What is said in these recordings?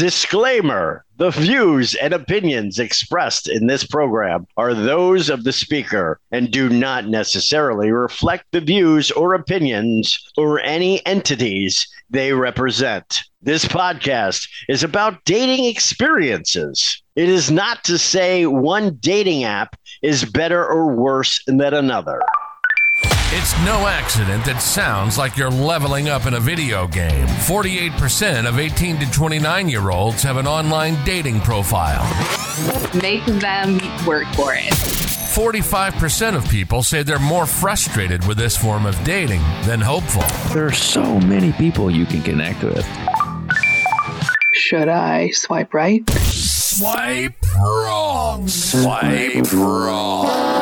Disclaimer The views and opinions expressed in this program are those of the speaker and do not necessarily reflect the views or opinions or any entities they represent. This podcast is about dating experiences. It is not to say one dating app is better or worse than another. It's no accident that sounds like you're leveling up in a video game. 48% of 18 to 29 year olds have an online dating profile. Make them work for it. 45% of people say they're more frustrated with this form of dating than hopeful. There are so many people you can connect with. Should I swipe right? Swipe wrong. Swipe wrong.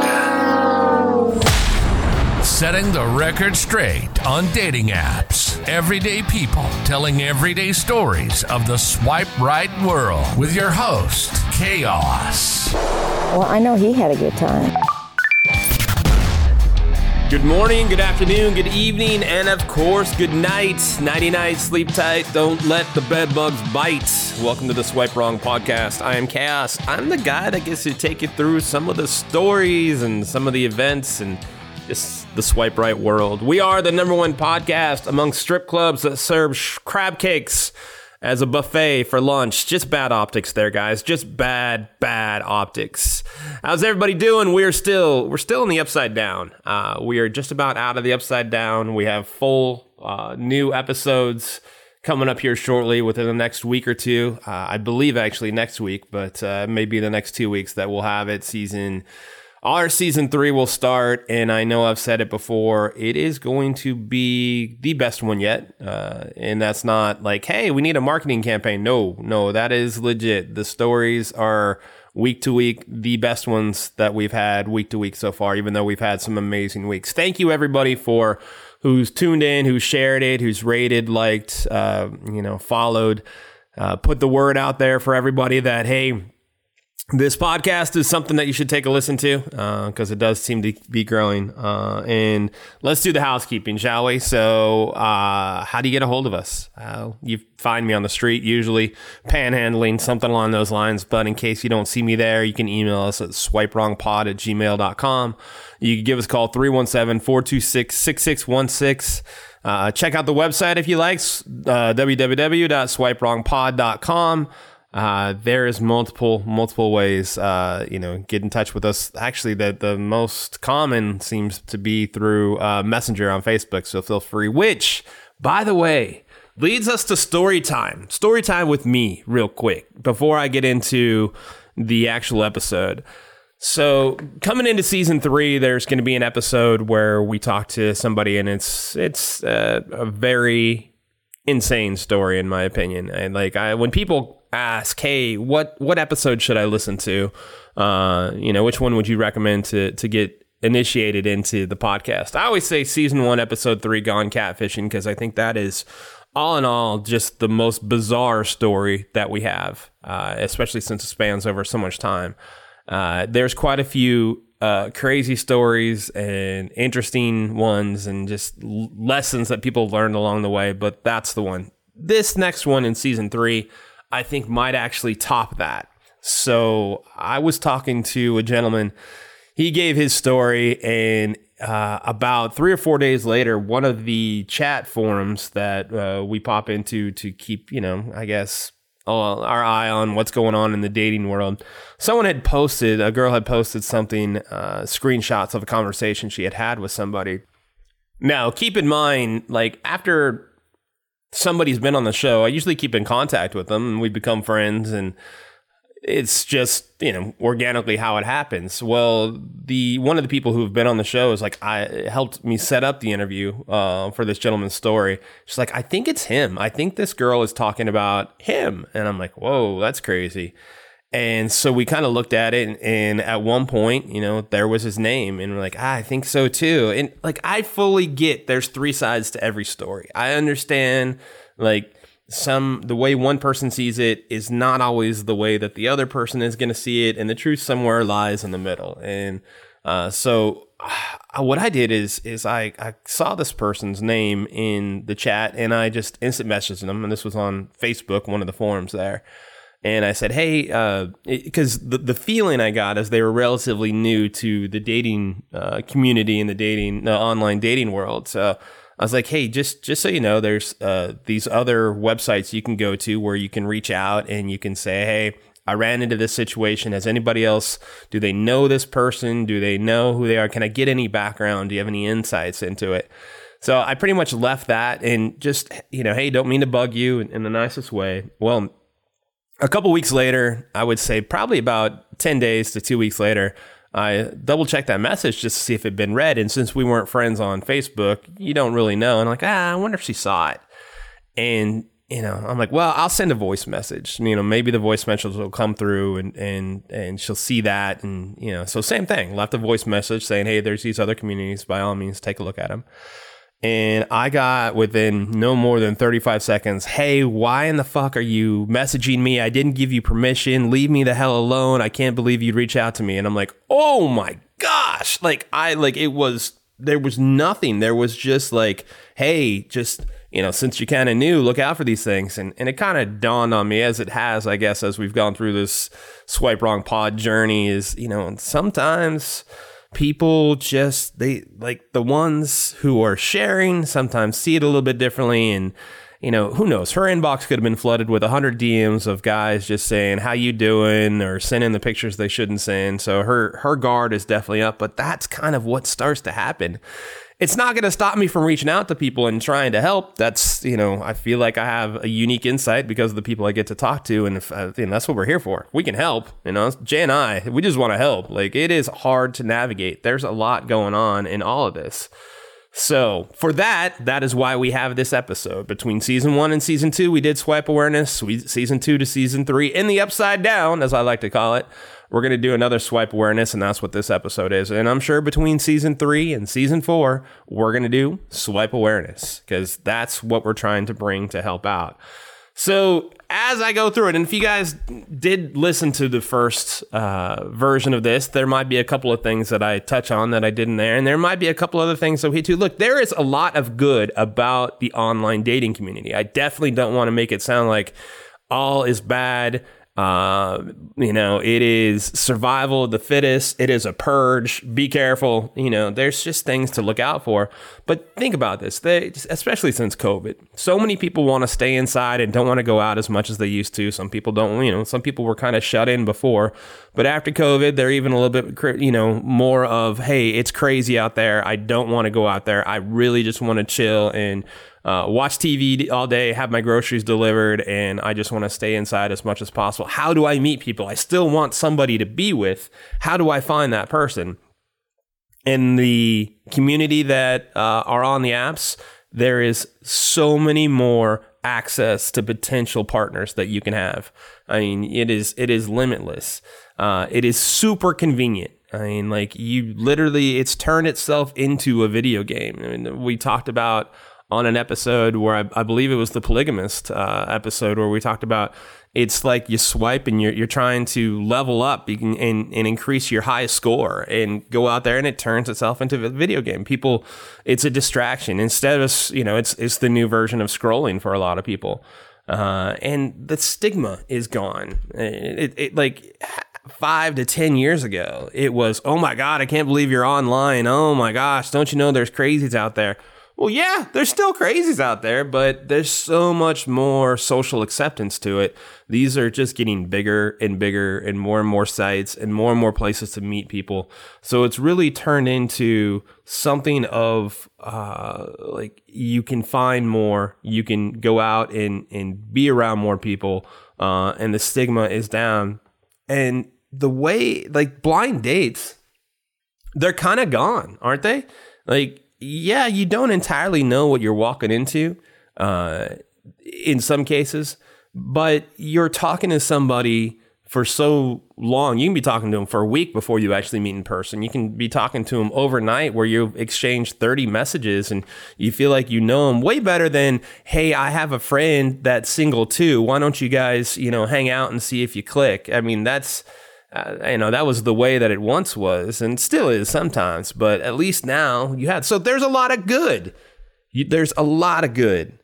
Setting the record straight on dating apps. Everyday people telling everyday stories of the swipe right world with your host, Chaos. Well, I know he had a good time. Good morning, good afternoon, good evening, and of course, good night. Nighty night, sleep tight, don't let the bed bugs bite. Welcome to the Swipe Wrong podcast. I am Chaos. I'm the guy that gets to take you through some of the stories and some of the events and just the swipe right world. We are the number one podcast among strip clubs that serve sh- crab cakes as a buffet for lunch. Just bad optics there, guys. Just bad, bad optics. How's everybody doing? We're still we're still in the upside down. Uh, we are just about out of the upside down. We have full uh, new episodes coming up here shortly within the next week or two. Uh, I believe actually next week, but uh, maybe the next two weeks that we'll have it. Season our season three will start, and I know I've said it before. It is going to be the best one yet, uh, and that's not like, hey, we need a marketing campaign. No, no, that is legit. The stories are week to week the best ones that we've had week to week so far. Even though we've had some amazing weeks. Thank you everybody for who's tuned in, who's shared it, who's rated, liked, uh, you know, followed. Uh, put the word out there for everybody that hey this podcast is something that you should take a listen to because uh, it does seem to be growing. Uh, and let's do the housekeeping, shall we? So, uh, how do you get a hold of us? Uh, you find me on the street, usually panhandling, something along those lines. But in case you don't see me there, you can email us at swipewrongpod at gmail.com. You can give us a call 317 426 6616. Uh, check out the website if you like, uh, www.swipewrongpod.com. Uh, there is multiple multiple ways uh, you know get in touch with us. Actually the, the most common seems to be through uh, messenger on facebook. So feel free which by the way leads us to story time. Story time with me real quick before i get into the actual episode. So coming into season three there's going to be an episode where we talk to somebody and it's it's uh, a very insane story in my opinion. And like I, when people ask, hey, what what episode should I listen to? Uh, you know, which one would you recommend to to get initiated into the podcast? I always say season one, episode three, Gone Catfishing, because I think that is all in all just the most bizarre story that we have, uh, especially since it spans over so much time. Uh, there's quite a few uh, crazy stories and interesting ones and just l- lessons that people learned along the way, but that's the one. This next one in season three I think might actually top that. So I was talking to a gentleman. He gave his story, and uh, about three or four days later, one of the chat forums that uh, we pop into to keep, you know, I guess our eye on what's going on in the dating world. Someone had posted, a girl had posted something, uh, screenshots of a conversation she had had with somebody. Now, keep in mind, like after somebody's been on the show, I usually keep in contact with them and we become friends and it's just, you know, organically how it happens. Well, the one of the people who have been on the show is like I helped me set up the interview uh, for this gentleman's story. She's like, I think it's him. I think this girl is talking about him. And I'm like, whoa, that's crazy. And so we kind of looked at it, and, and, at one point, you know, there was his name, and we're like, ah, I think so too. And like, I fully get there's three sides to every story. I understand, like, some the way one person sees it is not always the way that the other person is going to see it, and the truth somewhere lies in the middle. And uh, so uh, what I did is is I, I saw this person's name in the chat and I just instant messaged them and this was on Facebook, one of the forums there. And I said, hey, because uh, the, the feeling I got is they were relatively new to the dating uh, community and the dating, the online dating world. So I was like, hey, just just so you know, there's uh, these other websites you can go to where you can reach out and you can say, hey, I ran into this situation. Has anybody else? Do they know this person? Do they know who they are? Can I get any background? Do you have any insights into it? So I pretty much left that and just, you know, hey, don't mean to bug you in, in the nicest way. Well, a couple weeks later, I would say probably about 10 days to two weeks later, I double checked that message just to see if it had been read. And since we weren't friends on Facebook, you don't really know. And I'm like, ah, I wonder if she saw it. And, you know, I'm like, well, I'll send a voice message. You know, maybe the voice message will come through and, and, and she'll see that. And, you know, so same thing. Left a voice message saying, hey, there's these other communities. By all means, take a look at them. And I got within no more than 35 seconds, hey, why in the fuck are you messaging me? I didn't give you permission. Leave me the hell alone. I can't believe you'd reach out to me. And I'm like, oh my gosh. Like, I, like, it was, there was nothing. There was just like, hey, just, you know, since you kind of knew, look out for these things. And, and it kind of dawned on me as it has, I guess, as we've gone through this swipe wrong pod journey is, you know, sometimes, people just they like the ones who are sharing sometimes see it a little bit differently and you know who knows? Her inbox could have been flooded with 100 dms of guys just saying how you doing? or sending the pictures they shouldn't send. So her her guard is definitely up but that's kind of what starts to happen it's not going to stop me from reaching out to people and trying to help. That's, you know, I feel like I have a unique insight because of the people I get to talk to. And if, uh, know, that's what we're here for. We can help, you know, Jay and I, we just want to help. Like it is hard to navigate. There's a lot going on in all of this. So, for that, that is why we have this episode. Between season one and season two, we did swipe awareness, season two to season three, in the upside down, as I like to call it we're going to do another swipe awareness, and that's what this episode is. And I'm sure between season three and season four, we're going to do swipe awareness because that's what we're trying to bring to help out. So as I go through it, and if you guys did listen to the first uh, version of this, there might be a couple of things that I touch on that I didn't there, and there might be a couple other things that we too. Look, there is a lot of good about the online dating community. I definitely don't want to make it sound like all is bad. Uh, you know, it is survival of the fittest. It is a purge. Be careful. You know, there's just things to look out for. But think about this, they, especially since COVID, so many people want to stay inside and don't want to go out as much as they used to. Some people don't, you know, some people were kind of shut in before. But after COVID, they're even a little bit, you know, more of, hey, it's crazy out there. I don't want to go out there. I really just want to chill and uh, watch TV all day, have my groceries delivered, and I just want to stay inside as much as possible. How do I meet people? I still want somebody to be with. How do I find that person? In the community that uh, are on the apps, there is so many more access to potential partners that you can have. I mean, it is it is limitless. Uh, it is super convenient. I mean, like you literally, it's turned itself into a video game. I mean, we talked about on an episode where I, I believe it was the polygamist uh, episode where we talked about it's like you swipe and you're, you're trying to level up and, and, increase your high score and go out there and it turns itself into a video game. People, it's a distraction instead of, you know, it's, it's the new version of scrolling for a lot of people. Uh, and the stigma is gone. It, it, it, like five to 10 years ago, it was, oh my God, I can't believe you're online. Oh my gosh, don't you know there's crazies out there? Well, yeah, there's still crazies out there, but there's so much more social acceptance to it. These are just getting bigger and bigger and more and more sites and more and more places to meet people. So it's really turned into something of uh, like you can find more, you can go out and, and be around more people, uh, and the stigma is down. And the way, like blind dates, they're kind of gone, aren't they? Like, yeah, you don't entirely know what you're walking into uh, in some cases, but you're talking to somebody for so long. You can be talking to them for a week before you actually meet in person. You can be talking to them overnight where you exchange 30 messages and you feel like you know them way better than, hey, I have a friend that's single too. Why don't you guys, you know, hang out and see if you click? I mean, that's uh, you know that was the way that it once was and still is sometimes but at least now you have so there's a lot of good you, there's a lot of good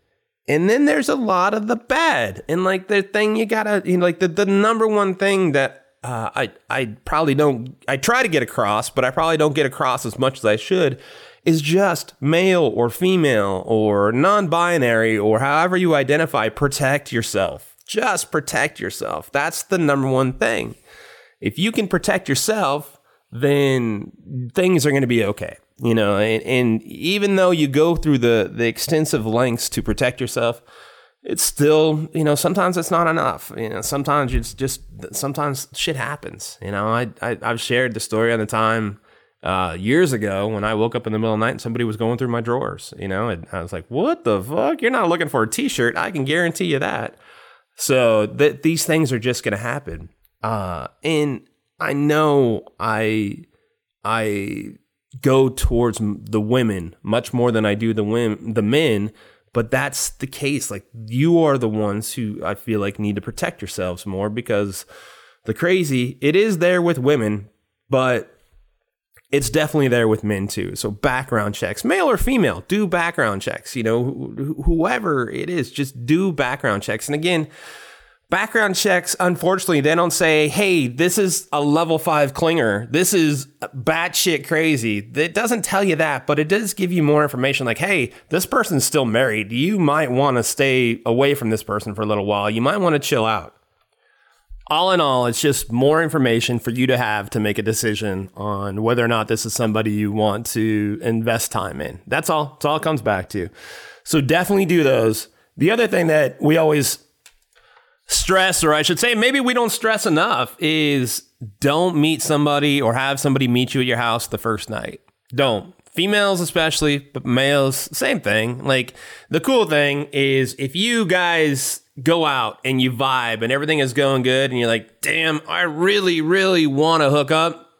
and then there's a lot of the bad and like the thing you gotta you know like the, the number one thing that uh, I I probably don't I try to get across, but I probably don't get across as much as I should. Is just male or female or non-binary or however you identify. Protect yourself. Just protect yourself. That's the number one thing. If you can protect yourself, then things are going to be okay. You know, and, and even though you go through the the extensive lengths to protect yourself, it's still, you know, sometimes it's not enough. You know, sometimes it's just, sometimes shit happens. You know, I, I have shared the story on the time uh, years ago when I woke up in the middle of the night and somebody was going through my drawers. You know, and I was like, "What the fuck? You're not looking for a T-shirt? I can guarantee you that." So that these things are just going to happen. Uh, and I know I I go towards the women much more than I do the women the men but that's the case. Like you are the ones who I feel like need to protect yourselves more because the crazy, it is there with women, but it's definitely there with men too. So background checks, male or female, do background checks. You know, wh- whoever it is, just do background checks. And again, Background checks, unfortunately, they don't say, hey, this is a level five clinger. This is batshit crazy. It doesn't tell you that, but it does give you more information like, hey, this person's still married. You might want to stay away from this person for a little while. You might want to chill out. All in all, it's just more information for you to have to make a decision on whether or not this is somebody you want to invest time in. That's all. That's all it comes back to. So definitely do those. The other thing that we always stress, or I should say, maybe we don't stress enough, is don't meet somebody or have somebody meet you at your house the first night. Don't. Females, especially, but males, same thing. Like, the cool thing is if you guys go out and you vibe and everything is going good and you're like, damn, I really, really want to hook up.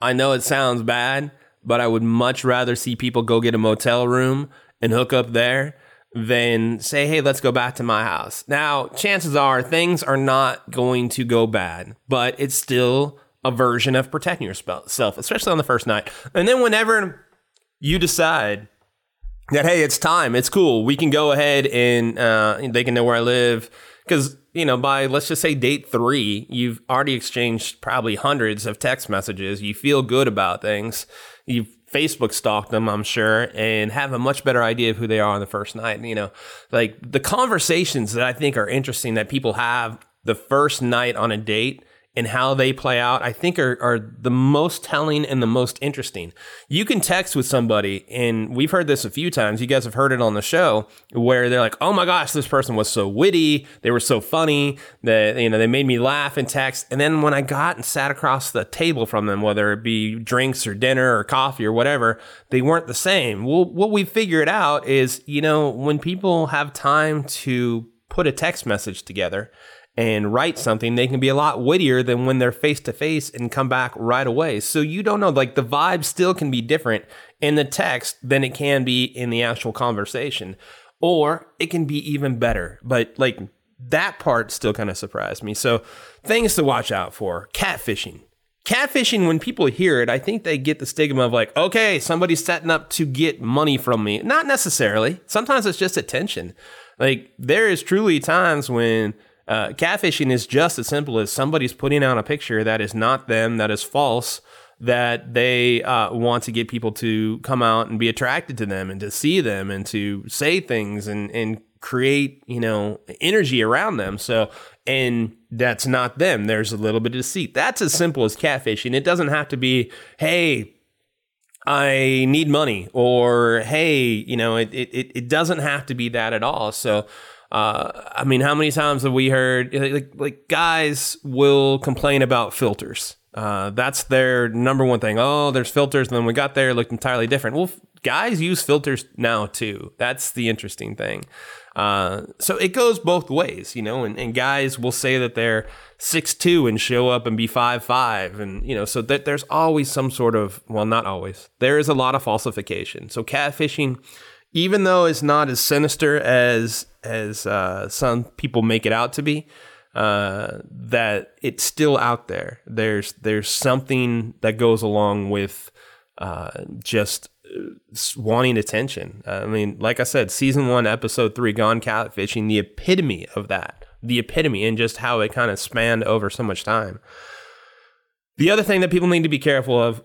I know it sounds bad, but I would much rather see people go get a motel room and hook up there than say, hey, let's go back to my house. Now, chances are things are not going to go bad, but it's still a version of protecting yourself, especially on the first night. And then whenever you decide that, hey, it's time, it's cool, we can go ahead and uh, they can know where I live. Because, you know, by let's just say date three, you've already exchanged probably hundreds of text messages. You feel good about things. You've Facebook stalked them, I'm sure, and have a much better idea of who they are on the first night. You know, like the conversations that I think are interesting that people have the first night on a date and how they play out, I think are, are the most telling and the most interesting. You can text with somebody, and we've heard this a few times. You guys have heard it on the show where they're like, "Oh my gosh, this person was so witty. They were so funny. That you know they made me laugh in text." And then when I got and sat across the table from them, whether it be drinks or dinner or coffee or whatever, they weren't the same. Well, what we figured out is, you know, when people have time to put a text message together and write something, they can be a lot wittier than when they're face to face and come back right away. So you don't know, like the vibe still can be different in the text than it can be in the actual conversation, or it can be even better. But like that part still kind of surprised me. So things to watch out for catfishing. Catfishing, when people hear it, I think they get the stigma of like, okay, somebody's setting up to get money from me. Not necessarily. Sometimes it's just attention. Like, there is truly times when uh, catfishing is just as simple as somebody's putting out a picture that is not them, that is false, that they uh, want to get people to come out and be attracted to them and to see them and to say things and, and create, you know, energy around them. So, and that's not them. There's a little bit of deceit. That's as simple as catfishing. It doesn't have to be, hey, I need money or hey, you know, it, it, it doesn't have to be that at all. So, uh, I mean, how many times have we heard like like guys will complain about filters? Uh, that's their number one thing. Oh, there's filters, and then we got there, looked entirely different. Well, guys use filters now too. That's the interesting thing. Uh, so it goes both ways, you know, and, and guys will say that they're six two and show up and be five five, and you know, so that there's always some sort of well, not always. There is a lot of falsification. So catfishing even though it's not as sinister as as uh, some people make it out to be, uh, that it's still out there. There's there's something that goes along with uh, just uh, wanting attention. I mean, like I said, season one, episode three, Gone Catfishing, the epitome of that, the epitome, and just how it kind of spanned over so much time. The other thing that people need to be careful of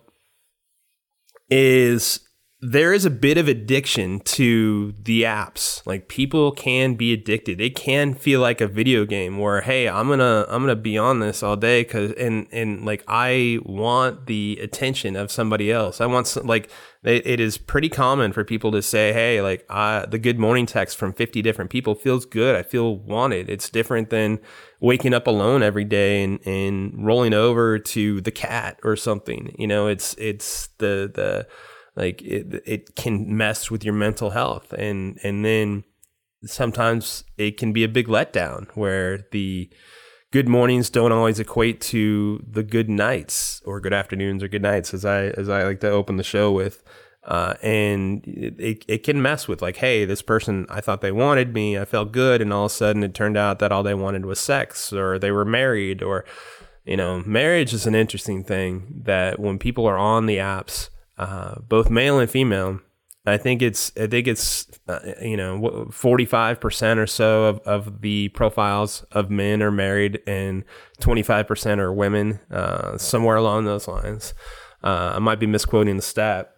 is there is a bit of addiction to the apps. Like people can be addicted. It can feel like a video game where hey, I'm going to I'm going to be on this all day cuz and and like I want the attention of somebody else. I want some, like it, it is pretty common for people to say, "Hey, like uh, the good morning text from 50 different people feels good. I feel wanted." It's different than waking up alone every day and and rolling over to the cat or something. You know, it's it's the the like it, it can mess with your mental health. And and then sometimes it can be a big letdown where the good mornings don't always equate to the good nights or good afternoons or good nights as i as i like to open the show with. Uh, and it, it can mess with like hey this person i thought they wanted me i felt good and all of a sudden it turned out that all they wanted was sex or they were married or you know marriage is an interesting thing that when people are on the apps uh, both male and female. I think it's I think it's uh, you know forty five percent or so of, of the profiles of men are married and twenty five percent are women, uh, somewhere along those lines. Uh, I might be misquoting the stat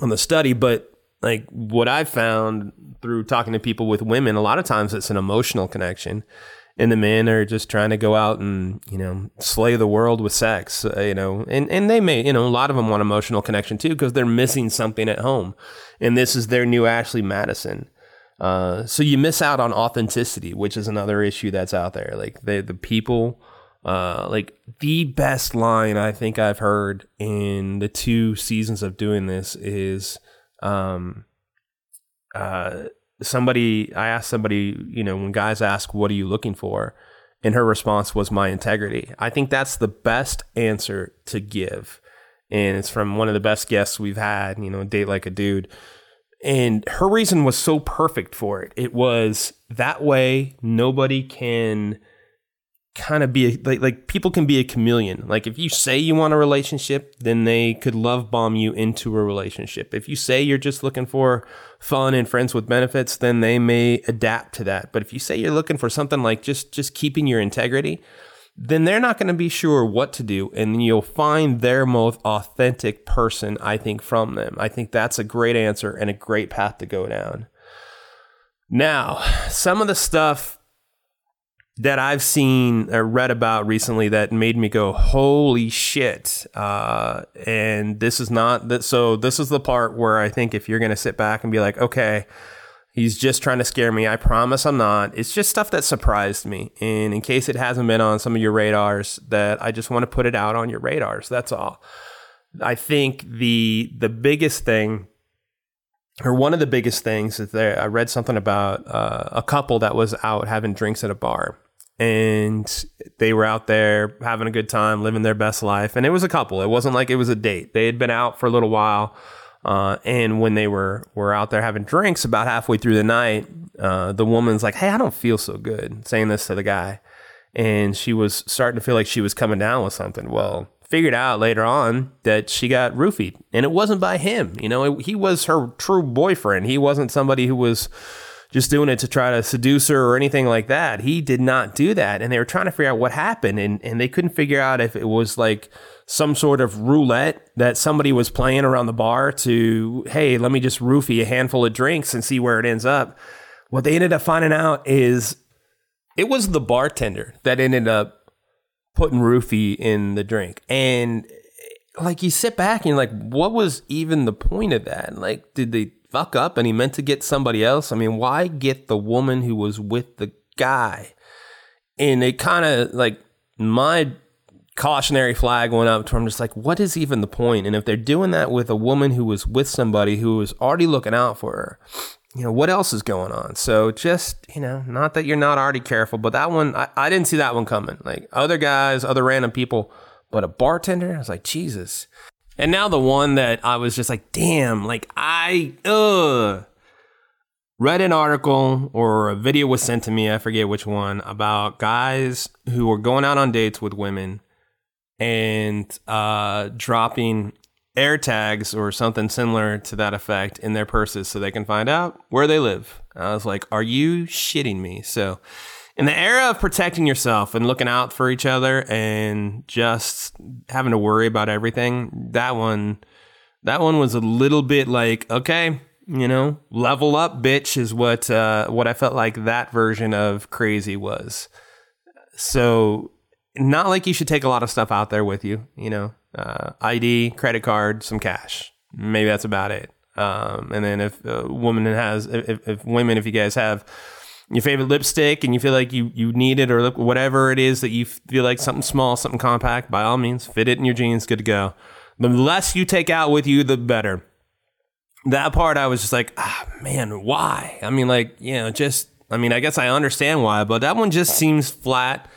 on the study, but like what I've found through talking to people with women, a lot of times it's an emotional connection and the men are just trying to go out and you know slay the world with sex uh, you know and and they may you know a lot of them want emotional connection too because they're missing something at home. And this is their new ashley madison. Uh, so you miss out on authenticity which is another issue that's out there. Like the the people uh, like the best line i think i've heard in the two seasons of doing this is um uh somebody I asked somebody, you know, when guys ask what are you looking for? And her response was my integrity. I think that's the best answer to give. And it's from one of the best guests we've had, you know, date like a dude. And her reason was so perfect for it. It was that way nobody can kind of be a, like like people can be a chameleon. Like if you say you want a relationship, then they could love bomb you into a relationship. If you say you're just looking for fun and friends with benefits, then they may adapt to that. But if you say you're looking for something like just just keeping your integrity, then they're not going to be sure what to do and you'll find their most authentic person I think from them. I think that's a great answer and a great path to go down. Now, some of the stuff that I've seen or read about recently that made me go, holy shit. Uh, and this is not that. So, this is the part where I think if you're going to sit back and be like, okay, he's just trying to scare me, I promise I'm not. It's just stuff that surprised me. And in case it hasn't been on some of your radars, that I just want to put it out on your radars. That's all. I think the the biggest thing or one of the biggest things is i read something about uh, a couple that was out having drinks at a bar. And they were out there having a good time living their best life. And it was a couple. It wasn't like it was a date. They had been out for a little while uh, and when they were were out there having drinks about halfway through the night uh, the woman's like hey i don't feel so good saying this to the guy. And she was starting to feel like she was coming down with something. Well figured out later on that she got roofied and it wasn't by him. You know, it, he was her true boyfriend. He wasn't somebody who was just doing it to try to seduce her or anything like that. He did not do that. And they were trying to figure out what happened and, and they couldn't figure out if it was like some sort of roulette that somebody was playing around the bar to, hey, let me just roofie a handful of drinks and see where it ends up. What they ended up finding out is it was the bartender that ended up putting roofie in the drink. And like you sit back and you're like, what was even the point of that? Like, did they fuck up and he meant to get somebody else? I mean, why get the woman who was with the guy? And it kind of like my cautionary flag went up to him, just like, what is even the point? And if they're doing that with a woman who was with somebody who was already looking out for her, you know, what else is going on? So just, you know, not that you're not already careful, but that one, I, I didn't see that one coming. Like other guys, other random people, but a bartender, I was like, Jesus. And now the one that I was just like, damn, like I, ugh. read an article or a video was sent to me, I forget which one, about guys who were going out on dates with women and uh, dropping air tags or something similar to that effect in their purses so they can find out where they live. I was like, are you shitting me? So, in the era of protecting yourself and looking out for each other and just having to worry about everything, that one that one was a little bit like, okay, you know, level up, bitch, is what uh, what I felt like that version of crazy was. So, not like you should take a lot of stuff out there with you, you know, uh, ID, credit card, some cash. Maybe that's about it. Um, and then if a woman has, if, if women, if you guys have your favorite lipstick and you feel like you, you need it or whatever it is that you feel like something small, something compact, by all means, fit it in your jeans, good to go. The less you take out with you, the better. That part, I was just like, ah, man, why? I mean, like, you know, just, I mean, I guess I understand why, but that one just seems flat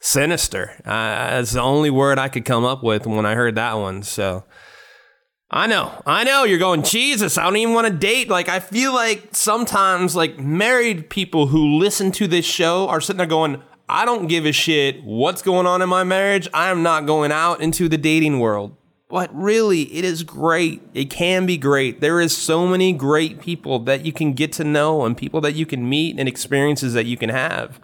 sinister. Uh, that's the only word I could come up with when I heard that one. So I know, I know you're going, Jesus, I don't even want to date. Like, I feel like sometimes, like, married people who listen to this show are sitting there going, I don't give a shit what's going on in my marriage. I am not going out into the dating world. But really, it is great. It can be great. There is so many great people that you can get to know and people that you can meet and experiences that you can have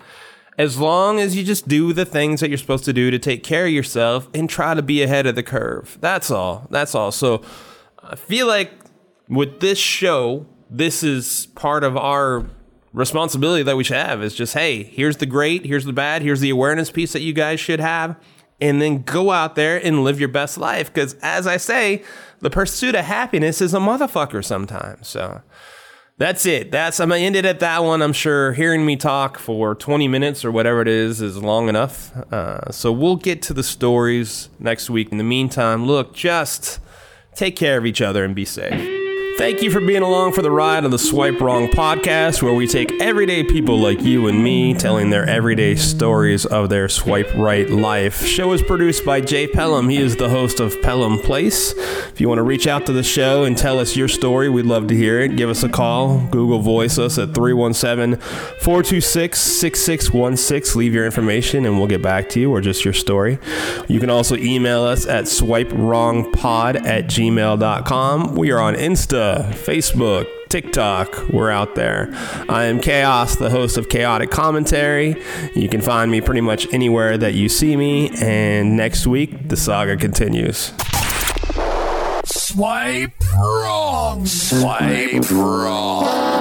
as long as you just do the things that you're supposed to do to take care of yourself and try to be ahead of the curve. That's all. That's all. So I feel like with this show, this is part of our responsibility that we should have is just, hey, here's the great, here's the bad, here's the awareness piece that you guys should have. And then go out there and live your best life. Because as I say, the pursuit of happiness is a motherfucker sometimes. So that's it. That's I'm gonna end it at that one. I'm sure hearing me talk for 20 minutes or whatever it is is long enough. Uh, so we'll get to the stories next week. In the meantime, look, just take care of each other and be safe. Thank you for being along for the ride on the Swipe Wrong podcast, where we take everyday people like you and me telling their everyday stories of their swipe right life. Show is produced by Jay Pelham. He is the host of Pelham Place. If you want to reach out to the show and tell us your story, we'd love to hear it. Give us a call. Google Voice us at 317 426 6616. Leave your information and we'll get back to you or just your story. You can also email us at swipewrongpod at gmail.com. We are on Facebook, TikTok. We're out there. I am Chaos, the host of Chaotic Commentary. You can find me pretty much anywhere that you see me. And next week, the saga continues. Swipe wrong. Swipe wrong.